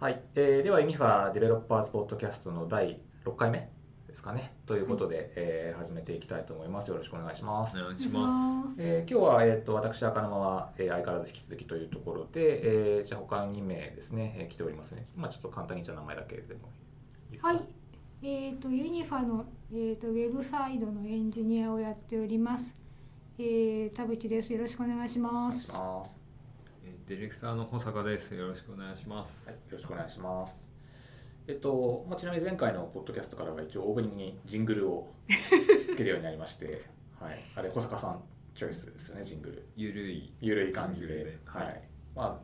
はい、えーではユニファデベロッパーズポッドキャストの第6回目ですかねということで、えー始めていきたいと思いますよろしくお願いします、お願いしまます。えー今日は、えー、と私赤沼は、えー相変わらず引き続きというところで、えーじゃあ他2名ですね、えー来ておりますねまあちょっと簡単にじゃあ名前だけでもいいですか？はい。えっ、とユニファのえっ、とウェブサイドのエンジニアをやっております。えー、田淵です。よろしくお願いしおます。願いします、ディレクターの保坂です。よろしくお願いします。はい、よろしくお願いしますえっと、まあ、ちなみに前回のポッドキャストからは一応オープニングにジングルを つけるようになりまして、はい、あれ保坂さんチョイスですよねジングルゆるい。ゆるい感じでははいいまあ、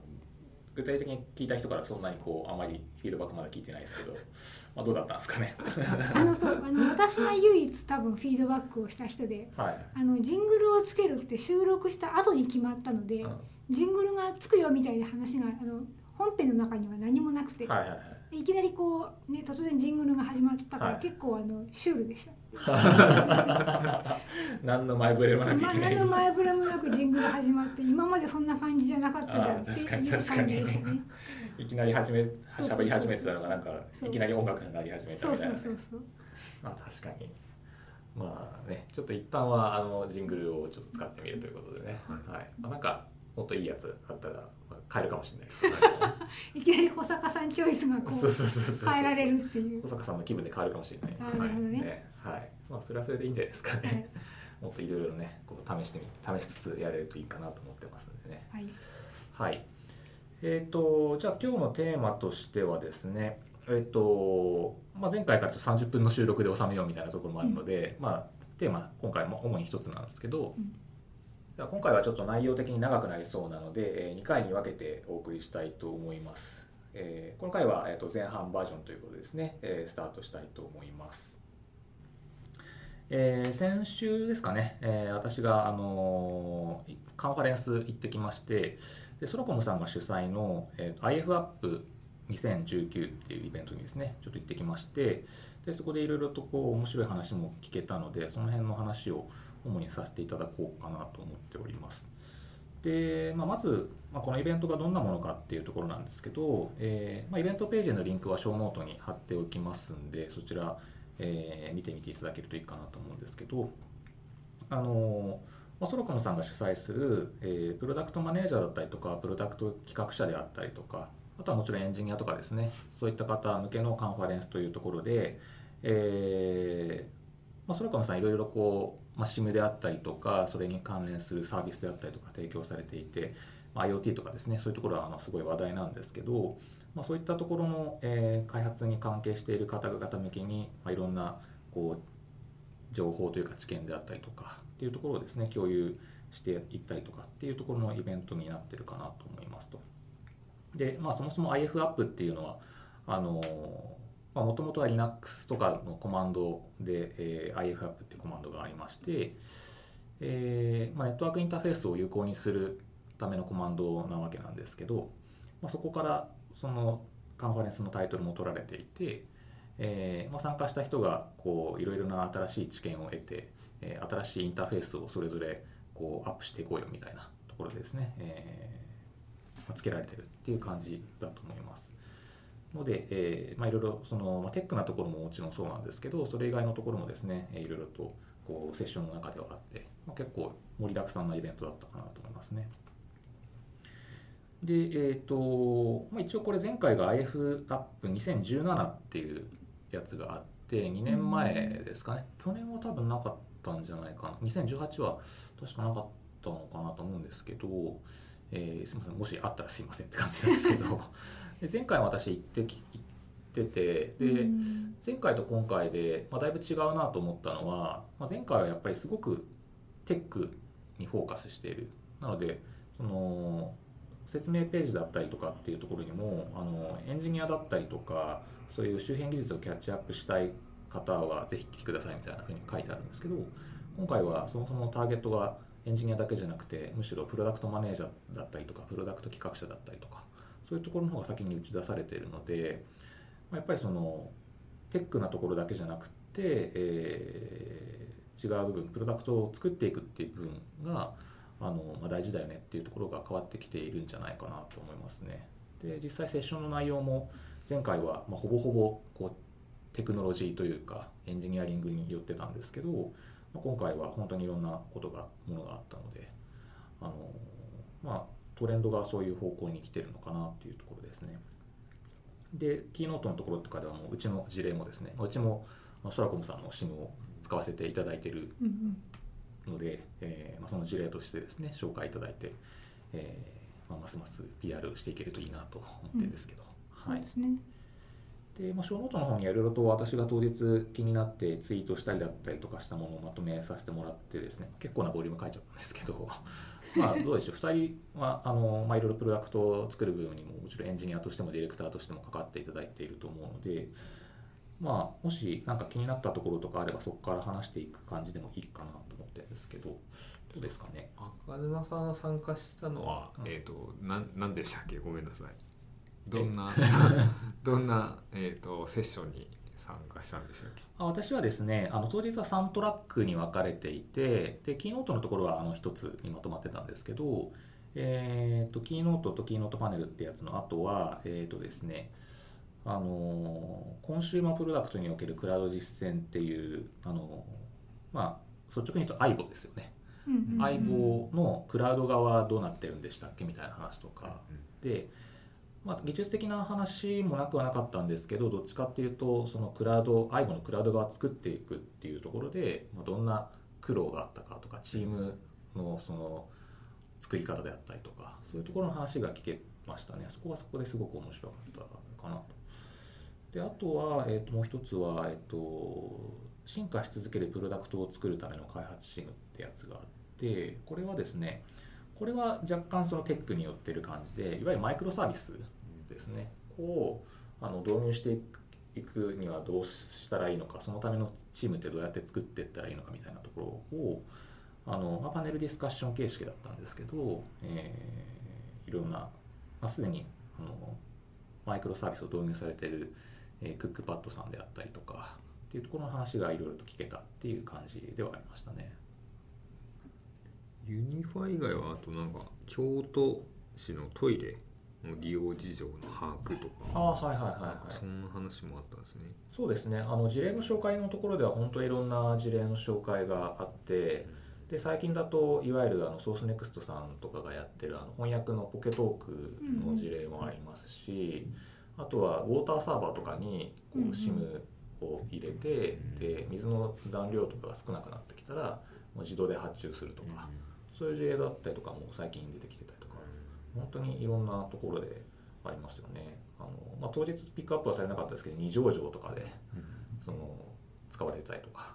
具体的に聞いた人からそんなにこうあまりフィードバックまだ聞いてないですけど、まあ、どうだったんですかね？あのそうあの私が唯一多分フィードバックをした人で、はいあのジングルをつけるって収録した後に決まったので、うんジングルがつくよみたいな話があの本編の中には何もなくて、はいはいはい。いきなりこうね突然ジングルが始まったから、はい。結構あのシュールでした。何の前触れもなきゃいけない何の前触れもなくジングル始まって今までそんな感じじゃなかったじゃんっていうあー確かに感確かにじですね。いきなり始めそうそうそう喋り始めてたのがなんかそういきなり音楽になり始めたそうみたいな。ねそうそうそう。まあ確かに。まあねちょっと一旦はあのジングルをちょっと使ってみるということでね、はい。まあ、なんかもっといいやつあったらまあ変えるかもしれないですけど、ね、いきなり保坂さんチョイスがこそう変えられるっていう小。坂さんの気分で変わるかもしれない。なるほどねはい。まあそれはそれでいいんじゃないですかね。もっといろいろね、こう試してみ、試しつつやれるといいかなと思ってますんでね。はい。はい。えっ、とじゃあ今日のテーマとしてはですね、えっ、とまあ前回からちょっと30分の収録で収めようみたいなところもあるので、まあテーマ今回も主に一つなんですけど。うん今回はちょっと内容的に長くなりそうなので、2回に分けてお送りしたいと思います。この回は、前半バージョンということですね、スタートしたいと思います。え先週ですかね、え私が、あのカンファレンス行ってきましてでソロコムさんが主催の、えー、IF アップ2019っていうイベントにですねちょっと行ってきましてでそこでいろいろとこう面白い話も聞けたのでその辺の話を主にさせていただこうかなと思っております。で、まあ、まず、まあ、このイベントがどんなものかっていうところなんですけど、えーまあ、イベントページへのリンクはショーノートに貼っておきますんでそちら、えー見てみていただけるといいかなと思うんですけどあのまあ、ソロコムさんが主催する、えープロダクトマネージャーだったりとかプロダクト企画者であったりとかあとはもちろんエンジニアとかですねそういった方向けのカンファレンスというところで、えーまあ、ソロコムさいろいろこう、まあ、SIM であったりとかそれに関連するサービスであったりとか提供されていて、まあ、IoT とかですねそういうところはあのすごい話題なんですけど、まあ、そういったところの、えー開発に関係している方々向けに、まあ、いろんなこう情報というか知見であったりとかっていうところをですね共有していったりとかっていうところのイベントになってるかなと思いますと。で、まあ、そもそも IF アップっていうのはあのもともとは Linux とかのコマンドで、えー IF アップっていうコマンドがありまして、えーまあ、ネットワークインターフェースを有効にするためのコマンドなわけなんですけど、まあ、そこからそのカンファレンスのタイトルも取られていて、えーまあ、参加した人がこういろいろな新しい知見を得て、えー新しいインターフェースをそれぞれこうアップしていこうよみたいなところでですね、えーまあつけられてるっていう感じだと思います。ので、えーまあ、いろいろその、まあ、テックなところももちろんそうなんですけどそれ以外のところもですねいろいろとこうセッションの中ではあって、まあ、結構盛りだくさんなイベントだったかなと思いますね。で、えーとまあ、一応これ前回が IF アップ2017っていうやつがあって2年前ですかね。去年は多分なかったんじゃないかな。2018は確かなかったのかなと思うんですけど、えーすみません。もしあったらすいませんって感じなんですけど。で前回私行ってき行っててで、うん。前回と今回で、まあ、だいぶ違うなと思ったのは、まあ、前回はやっぱりすごくテックにフォーカスしている。なのでその説明ページだったりとかっていうところにもあのエンジニアだったりとかそういう周辺技術をキャッチアップしたい方はぜひ来てくださいみたいなふうに書いてあるんですけど今回はそもそもターゲットがエンジニアだけじゃなくてむしろプロダクトマネージャーだったりとかプロダクト企画者だったりとかそういうところの方が先に打ち出されているので、まあやっぱりそのテックなところだけじゃなくて、えー違う部分プロダクトを作っていくっていう部分があの、まあ、大事だよねっていうところが変わってきているんじゃないかなと思いますね。で実際セッションの内容も前回はまあほぼほぼこうテクノロジーというかエンジニアリングに寄ってたんですけど、まあ、今回は本当にいろんなことがものがあったのであのまあトレンドがそういう方向に来てるのかなっていうところですね。でキーノートのところとかではもううちの事例もですねうちもソラコムさんの SIM を使わせていただいてるうんので、えーまあ、その事例としてですね紹介いただいて、えーまあ、ますます PR していけるといいなと思ってるんですけど、うん、はい。ですね。で、まあ、ショーノートの方にはいろいろと私が当日気になってツイートしたりだったりとかしたものをまとめさせてもらってですね結構なボリューム書いちゃったんですけどまあどうでしょう。2人はあの、まあ、いろいろプロダクトを作る部分にももちろんエンジニアとしてもディレクターとしても関わっていただいていると思うのでまあもし何か気になったところとかあればそこから話していく感じでもいいかなと思ってるんですけどどうですかね？赤沼さんが参加したのは、うん。えっ、となんなんでしたっけ？ごめんなさい。どんな どんなえっ、とセッションに参加したんでしたっけ？あ私はですねあの当日は3トラックに分かれていてでキーノートのところはあの1つにまとまってたんですけど、えー、とキーノートとキーノートパネルってやつの後はえっ、とですねあのコンシューマープロダクトにおけるクラウド実践っていうあのまあ率直に言うと AIBO ですよね、うんうんうん AIBO のクラウド側はどうなってるんでしたっけ？みたいな話とか、で、まあ、技術的な話もなくはなかったんですけどどっちかっていうとそのクラウド IBO のクラウド側作っていくっていうところで、まあ、どんな苦労があったかとかチームのその作り方であったりとかそういうところの話が聞けましたねそこはそこですごく面白かったかなと。であとは、えー、ともう一つは、えー、と進化し続けるプロダクトを作るための開発チームってやつがあってこれはですねこれは若干そのテックによってる感じでいわゆるマイクロサービスですねこうあの導入していくにはどうしたらいいのかそのためのチームってどうやって作っていったらいいのかみたいなところをあの、まあ、パネルディスカッション形式だったんですけど、えーいろんな、まあ、すでにあのマイクロサービスを導入されている、えークックパッドさんであったりとかっていうところの話がいろいろと聞けたっていう感じではありましたね。ユニファ以外はあとなんか京都市のトイレ利用事情の把握とかああはいはいはいはい。かそんな話もあったんですね。そうですね。あの事例の紹介のところでは本当いろんな事例の紹介があってで最近だといわゆるあのソースネクストさんとかがやってるあの翻訳のポケトークの事例もありますし、あとはウォーターサーバーとかにこうんううん SIM を入れて、で水の残量とかが少なくなってきたらもう自動で発注するとか、そういう事例だったりとかも最近出てきてたりとか本当にいろんなところでありますよね。あのまあ、当日ピックアップはされなかったですけど二条城とかでその使われてたりとか、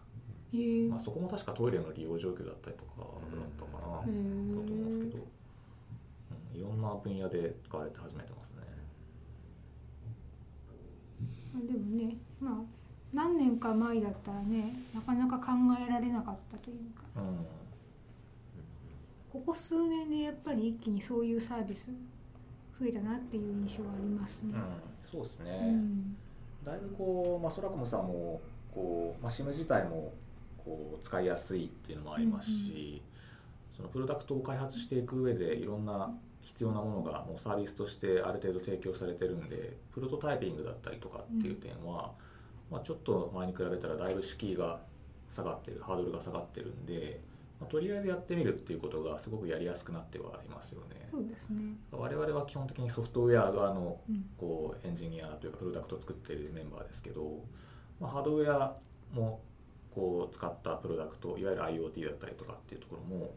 まあ、そこも確かトイレの利用状況だったりとかだったかな、と思うんですけど。ー、うん、いろんな分野で使われて始めてますね。でもねまあ何年か前だったらねなかなか考えられなかったというか。うんここ数年でやっぱり一気にそういうサービス増えたなっていう印象はありますね。うん、そうですね、うん。だいぶこう、まあ、ソラコムさんもこう、まあ、SIM 自体もこう使いやすいっていうのもありますし、そのプロダクトを開発していく上でいろんな必要なものがもうサービスとしてある程度提供されてるんでプロトタイピングだったりとかっていう点は、まあ、ちょっと前に比べたらだいぶ敷居が下がってるハードルが下がってるんで、まあ、とりあえずやってみるっていうことがすごくやりやすくなってはいますよね。そうですね。我々は基本的にソフトウェア側のうんこうエンジニアというかプロダクトを作っているメンバーですけど、まあ、ハードウェアもこう使ったプロダクトいわゆる IoT だったりとかっていうところも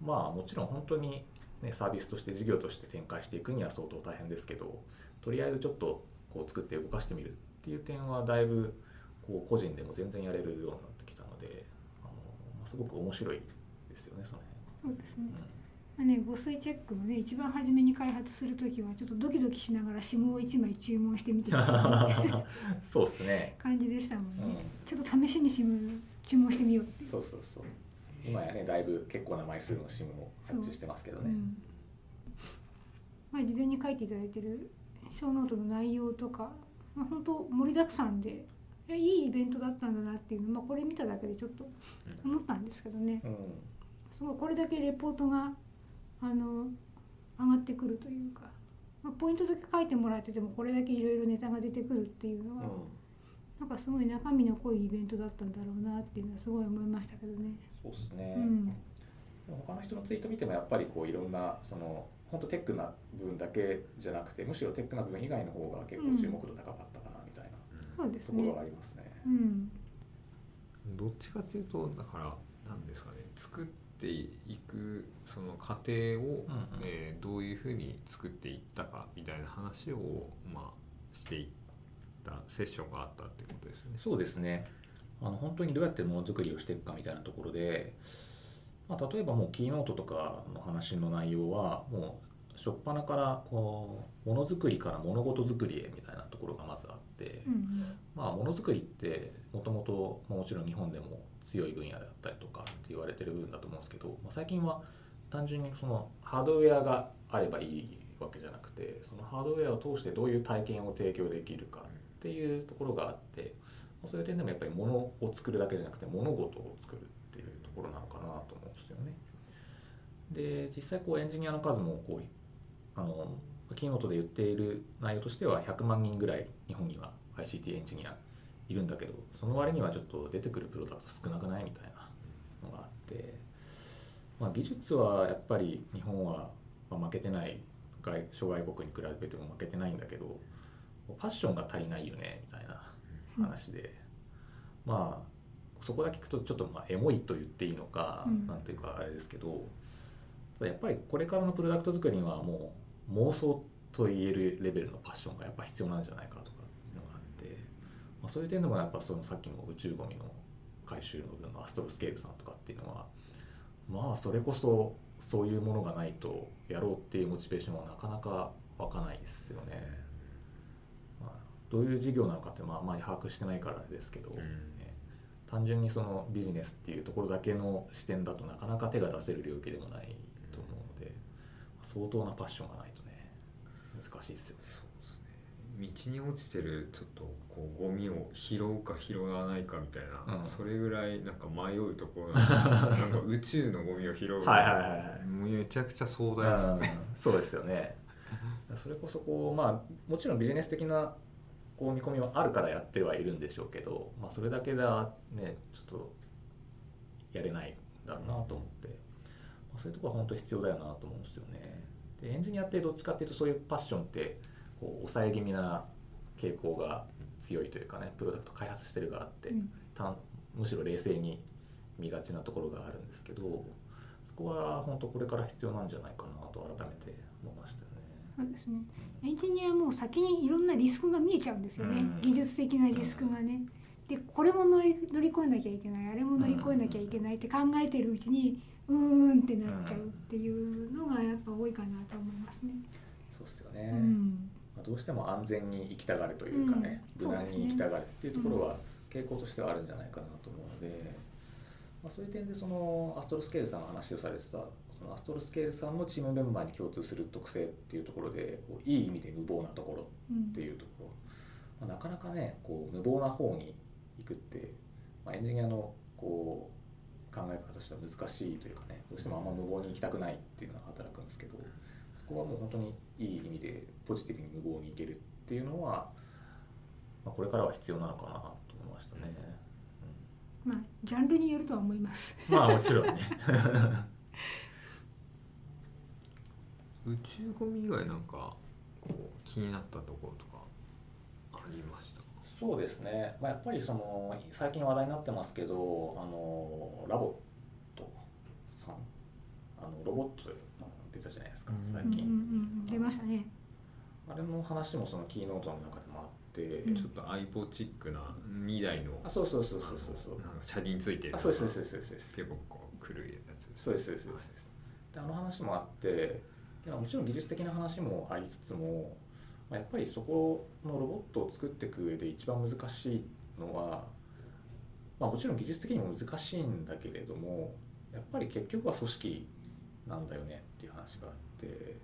まあもちろん本当に、ね、サービスとして事業として展開していくには相当大変ですけどとりあえずちょっとこう作って動かしてみるっていう点はだいぶこう個人でも全然やれるようになってきたのであのまあすごく面白いですよねそのそうですね。辺。まあね、誤水チェックもね一番初めに開発する時はちょっとドキドキしながら SIM を1枚注文してみてたうんそうですね、感じでしたもんね、うん。ちょっと試しに SIM 注文してみようってそうそうそう。今やねだいぶ結構な枚数の SIM を発注してますけどね。うん。まあ、事前に書いていただいてる小ノートの内容とか、まあ、本当盛りだくさんでえいいイベントだったんだなっていうの、まあ、これ見ただけでちょっと思ったんですけどね。うん、すごいこれだけレポートがあの上がってくるというかまあ、ポイントだけ書いてもらっててもこれだけいろいろネタが出てくるっていうのは、うん。なんかすごい中身の濃いイベントだったんだろうなっていうのはすごい思いましたけどね。そうですね、うん。他の人のツイート見てもやっぱりこういろんなその本当テックな部分だけじゃなくてむしろテックな部分以外の方が結構注目度高かったかそうですね。ところはありますね。うん。どっちかっていうとだから何ですかね。作っていくその過程を、うんうん。えーどういうふうに作っていったかみたいな話をまあしていったセッションがあったってことですね。そうですね。あの本当にどうやってものづくりをしていくかみたいなところで、まあ、例えばもうキーノートとかの話の内容はもう初っ端からこうものづくりから物事づくりへみたいなところがまずあって、うんまあものづくりってもともともちろん日本でも強い分野だったりとかって言われてる部分だと思うんですけど、まあ、最近は単純にそのハードウェアがあればいいわけじゃなくてそのハードウェアを通してどういう体験を提供できるかっていうところがあって、まあそういう点でもやっぱり物を作るだけじゃなくて物事を作るっていうところなのかなと思うんですよね。で実際こうエンジニアの数もこうあのキーノートで言っている内容としては100万人ぐらい日本には ICT エンジニアいるんだけどその割にはちょっと出てくるプロダクト少なくないみたいなのがあって、まあ、技術はやっぱり日本はまあ負けてない外諸外国に比べても負けてないんだけどファッションが足りないよねみたいな話で、まあそこだけ聞くとちょっとまあエモいと言っていいのか、うん。なんていうかあれですけどやっぱりこれからのプロダクト作りにはもう妄想と言えるレベルのパッションがやっぱ必要なんじゃないかとかいうのがあって、まあ、そういう点でもやっぱそのさっきの宇宙ゴミの回収の分のアストロスケールさんとかっていうのはまあそれこそそういうものがないとやろうっていうモチベーションはなかなか湧かないですよね。まあ、どういう事業なのかってまああまり把握してないからですけど、単純にそのビジネスっていうところだけの視点だとなかなか手が出せる領域でもないと思うので相当なパッションがないと難しいですよね。そうですね。道に落ちてるちょっとこうゴミを拾うか拾わないかみたいな、うん。それぐらいなんか迷うところなんで なんか宇宙のゴミを拾うはいはいはいめちゃくちゃ壮大ですよね。うん。そうですよね。それこそこうまあもちろんビジネス的なこう見込みはあるからやってはいるんでしょうけど、まあ、それだけではねちょっとやれないんだろうなと思って、まあ、そういうところは本当必要だよなと思うんですよねでエンジニアってどっちかっていうとそういうパッションってこう抑え気味な傾向が強いというかねプロダクト開発してる側って、むしろ冷静に見がちなところがあるんですけどそこは本当これから必要なんじゃないかなと改めて思いましたよね。そうですね。エンジニアはもう先にいろんなリスクが見えちゃうんですよね、うん。技術的なリスクがね。でこれも乗り越えなきゃいけない。あれも乗り越えなきゃいけないって考えてるうちにうーんってなっちゃうかなと思いますね。そうですようね、ん。まあどうしても安全に生きたがるというかね、うん。無難に生きたがるっていうところは傾向としてはあるんじゃないかなと思うので、まあ、そういう点でそのアストロスケールさんが話をされてたそのアストロスケールさんのチームメンバーに共通する特性っていうところでこういい意味で無謀なところうんっていうところ、まあ、なかなかねこう無謀な方に行くって、まあ、エンジニアのこう考え方としては難しいというかねどうしてもあんま無謀に行きたくないっていうのが働くんですけどそこはもう本当にいい意味でポジティブに無謀にいけるっていうのは、まあ、これからは必要なのかなと思いましたね。まあジャンルによるとは思います。うんまあもちろんね 宇宙ゴミ以外なんかこう気になったところとかありましたそうですね、まあ、やっぱりその最近話題になってますけどあのラボットさん。あのロボット出たじゃないですかうん。最うんうんう近、ん。出ましたね。あれの話もそのキーノートの中でもあって、うん。ちょっとアイボチックな2台のあそうそうそうそうそうそう。なんか車輪ついてるあそうですそうですそうそう。です結構こう狂いやつそうですそうですそう。ですであの話もあってでもちろん技術的な話もありつつも、ま、やっぱりそこのロボットを作っていく上で一番難しいのは、まあ、もちろん技術的にも難しいんだけれどもやっぱり結局は組織なんだよねっていう話があって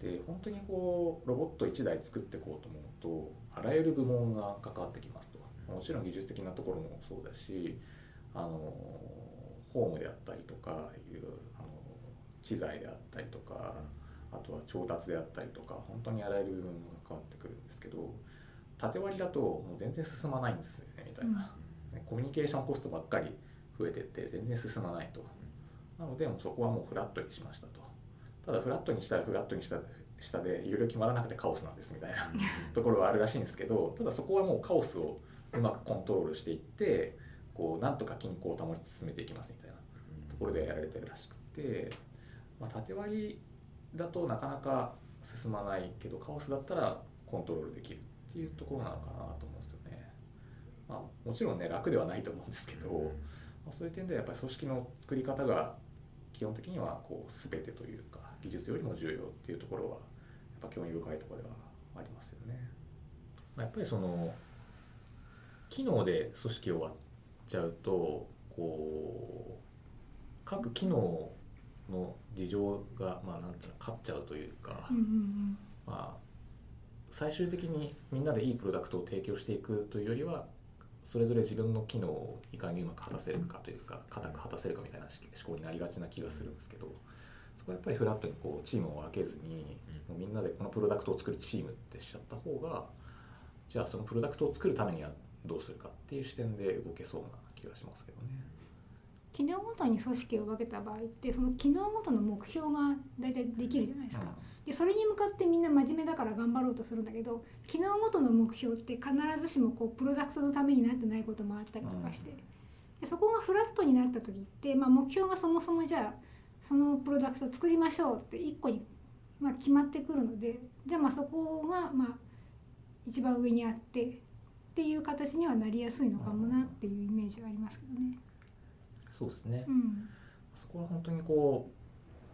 で本当にこうロボット1台作っていこうと思うとあらゆる部門が関わってきますと。もちろん技術的なところもそうだしあのホームであったりとかいうあの機材であったりとかあとは調達であったりとか本当にあらゆる部分が関わってくるんですけど縦割りだともう全然進まないんですよねみたいな、ねコミュニケーションコストばっかり増えてって全然進まないと。なのでもうそこはもうフラットにしましたと。ただフラットにしたらフラットにした下でいろいろ決まらなくてカオスなんですみたいなところはあるらしいんですけどただそこはもうカオスをうまくコントロールしていってこうなんとか均衡を保ち進めていきますみたいなところでやられてるらしくて、まあ、縦割りだとなかなか進まないけどカオスだったらコントロールできるっていうところなのかなと思うんですよね。まあ、もちろんね楽ではないと思うんですけど、まあ、そういう点ではやっぱり組織の作り方が基本的にはこう全てというか技術よりも重要っていうところはやっぱ興味深いところではありますよね。まあ、やっぱりその機能で組織を割っちゃうとこう各機能の事情がまあなんていうの勝っちゃうというか、うんうんまあ、最終的にみんなでいいプロダクトを提供していくというよりはそれぞれ自分の機能をいかにうまく果たせるかというか固く果たせるかみたいな思考になりがちな気がするんですけどそこはやっぱりフラットにこうチームを分けずにもうみんなでこのプロダクトを作るチームってしちゃった方がじゃあそのプロダクトを作るためにはどうするかっていう視点で動けそうな気がしますけどね。機能ごとに組織を分けた場合ってその機能ごとの目標が大体できるじゃないですか。でそれに向かってみんな真面目だから頑張ろうとするんだけど機能ごとの目標って必ずしもこうプロダクトのためになってないこともあったりとかして、でそこがフラットになった時って、まあ、目標がそもそもじゃあそのプロダクトを作りましょうって一個に、まあ、決まってくるのでじゃあまあそこがまあ一番上にあってっていう形にはなりやすいのかもなっていうイメージがありますけどね。そうですね、うん。そこは本当にこ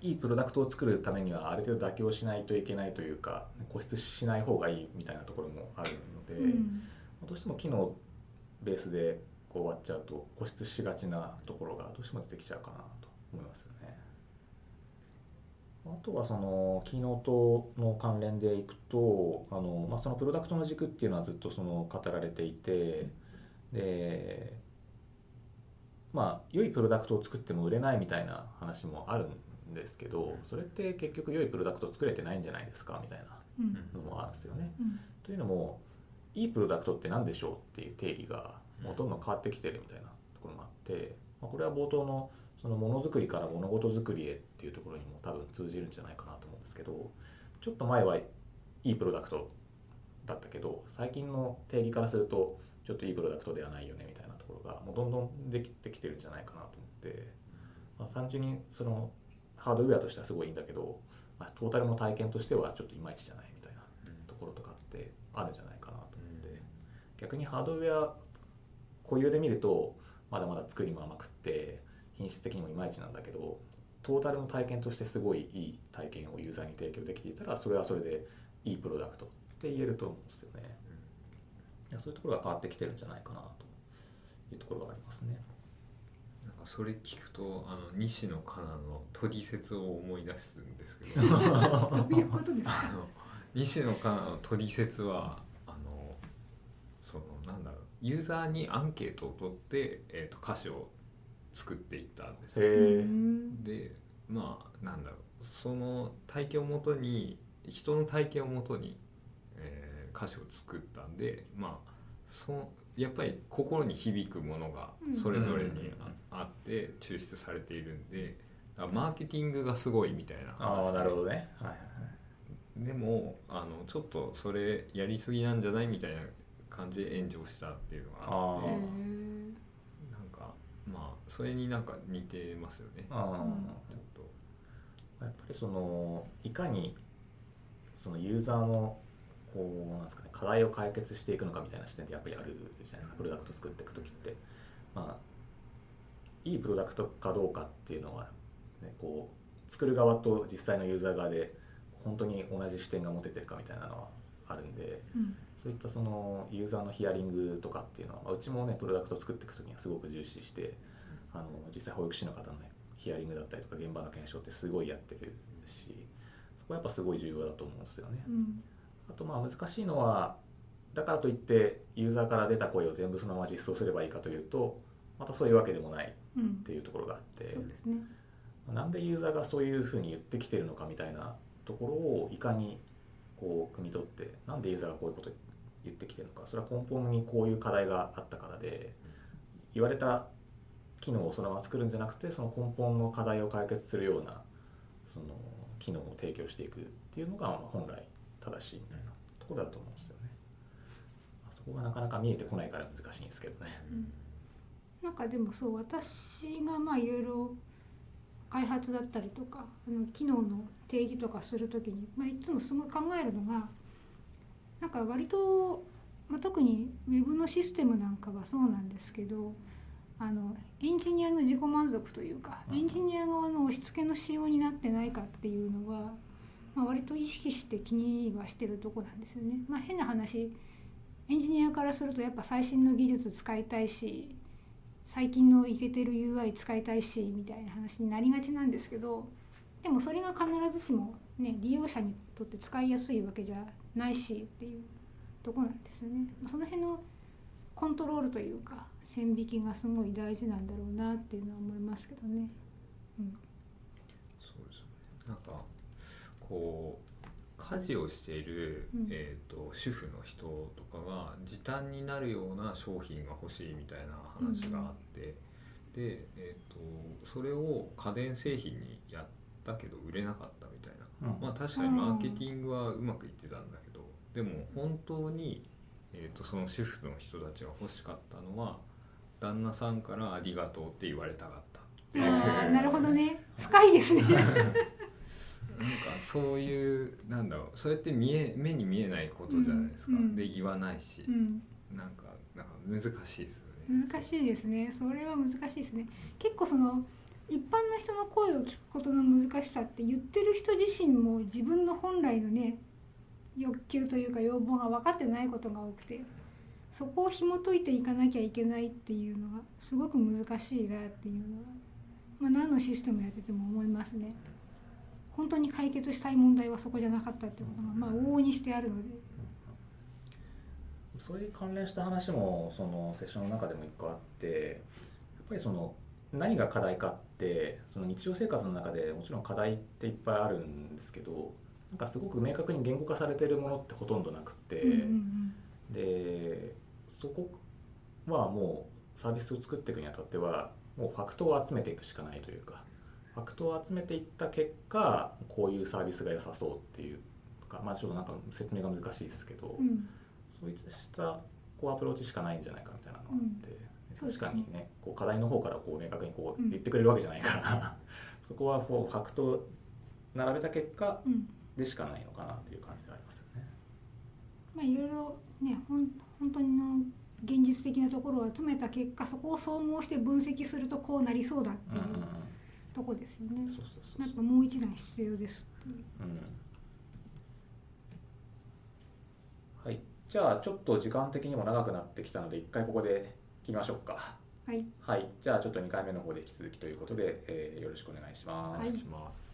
ういいプロダクトを作るためにはある程度妥協しないといけないというか固執しない方がいいみたいなところもあるので、うん。どうしても機能ベースでこう終わっちゃうと固執しがちなところがどうしても出てきちゃうかなと思いますよね。あとはそのキーノートの関連でいくとあの、まあ、そのプロダクトの軸っていうのはずっとその語られていてでまあ良いプロダクトを作っても売れないみたいな話もあるんですけどそれって結局良いプロダクトを作れてないんじゃないですかみたいな。うん。のもあるんですよね。うん。というのもいいプロダクトって何でしょうっていう定義がもうどんどん変わってきてるみたいなところもあって、まあ、これは冒頭のそのものづくりから物事づくりへっていうところにも多分通じるんじゃないかなと思うんですけどちょっと前はいいプロダクトだったけど最近の定義からするとちょっといいプロダクトではないよねみたいな。ところがもうどんどんできてきてるんじゃないかなと思って、まあ、単純にそのハードウェアとしてはすごいいいんだけど、まあ、トータルの体験としてはちょっといまいちじゃないみたいなところとかってあるんじゃないかなと思って、逆にハードウェア固有で見るとまだまだ作りも甘くって品質的にもいまいちなんだけどトータルの体験としてすごいいい体験をユーザーに提供できていたらそれはそれでいいプロダクトって言えると思うんですよね。いやそういうところが変わってきてるんじゃないかなところがありますね。なんかそれ聞くとあの西野カナの取説を思い出すんですけど。どういうことですかあの西野カナの取説はあのそのなんだろうユーザーにアンケートを取って、えー、と歌詞を作っていったんですでまあなんだろうその体験をもとに人の体験をもとに、えー歌詞を作ったんでまあそやっぱり心に響くものがうん。それぞれにうん。あ,、って抽出されているんでマーケティングがすごいみたいなああなるほどどね。はいはいはい。でもあのちょっとそれやりすぎなんじゃないみたいな感じで炎上したっていうのがあってなんかまあそれになんか似てますよね。あちょっと。やっぱりそのいかにそのユーザーのこうなんですかね課題を解決していくのかみたいな視点でやっぱりあるじゃないですかプロダクト作っていく時って。まあいいプロダクトかどうかっていうのは、ね、こう作る側と実際のユーザー側で本当に同じ視点が持ててるかみたいなのはあるんでうん。そういったそのユーザーのヒアリングとかっていうのは、まあ、うちもねプロダクト作っていく時にはすごく重視してあの実際保育士の方のねヒアリングだったりとか現場の検証ってすごいやってるしそこはやっぱすごい重要だと思うんですよね。うんあとまあ難しいのはだからといってユーザーから出た声を全部そのまま実装すればいいかというとまたそういうわけでもないっうんていうところがあってそうですね。なんでユーザーがそういうふうに言ってきてるのかみたいなところをいかにこう汲み取ってなんでユーザーがこういうこと言ってきてるのかそれは根本にこういう課題があったからで言われた機能をそのまま作るんじゃなくてその根本の課題を解決するようなその機能を提供していくっていうのがまあ本来正しいみたいなところだと思うんですよね。まあそこがなかなか見えてこないから難しいんですけどね。なんかでもそう私がまあいろいろ開発だったりとかあの機能の定義とかする時に、まあ、いつもすごい考えるのがなんか割と、まあ、特にウェブのシステムなんかはそうなんですけどあのエンジニアの自己満足というかエンジニア側の押し付けの仕様になってないかっていうのは、まあ、割と意識して気にはしてるとこなんですよね。まあ、変な話エンジニアからするとやっぱ最新の技術使いたいし最近のイケてる UI 使いたいしみたいな話になりがちなんですけどでもそれが必ずしも、ね、利用者にとって使いやすいわけじゃないしっていうとこなんですよね。その辺のコントロールというか線引きがすごい大事なんだろうなっていうのは思いますけどね。うん、そうですねなんかこう家事をしている、うん。えー、と主婦の人とかが時短になるような商品が欲しいみたいな話があって、で、えー、とそれを家電製品にやったけど売れなかったみたいな、うん。まあ確かにマーケティングはうまくいってたんだけどでも本当に、えー、とその主婦の人たちが欲しかったのは旦那さんから「ありがとう」って言われたかった。っていうああなるほどね。深いですね。なんかそういうなんだろうそれって見え目に見えないことじゃないですか、うんうん。で言わないし、うん。なんかなんか難しいですよね。難しいですね。それは難しいですね。結構その一般の人の声を聞くことの難しさって言ってる人自身も自分の本来のね欲求というか要望が分かってないことが多くてそこを紐解いていかなきゃいけないっていうのがすごく難しいなっていうのは、まあ、何のシステムやってても思いますね本当に解決したい問題はそこじゃなかったってことがまあ往々にしてあるので。それに関連した話もそのセッションの中でも一個あってやっぱりその何が課題かってその日常生活の中でもちろん課題っていっぱいあるんですけどなんかすごく明確に言語化されてるものってほとんどなくて、うんうん。でそこはもうサービスを作っていくにあたってはもうファクトを集めていくしかないというかファクトを集めていった結果こういうサービスが良さそうっていうかまあちょっとなんか説明が難しいですけど、うん。うんそういったこうアプローチしかないんじゃないかみたいなのがあって、うん。確かにねこう課題の方からこう明確にこううん言ってくれるわけじゃないから、そこはこうファクトを並べた結果うん。でしかないのかなっていう感じがありますよね。まあいろいろねほん本当にの現実的なところを集めた結果そこを総合して分析するとこうなりそうだっていううんうんうんとこですよね。そうそうそうそうやっぱもう一段必要ですっていう。うんはい、じゃあちょっと時間的にも長くなってきたので一回ここで切りましょうか。はい。はい、じゃあちょっと2回目の方で引き続きということで、えーよろしくお願いします。はいします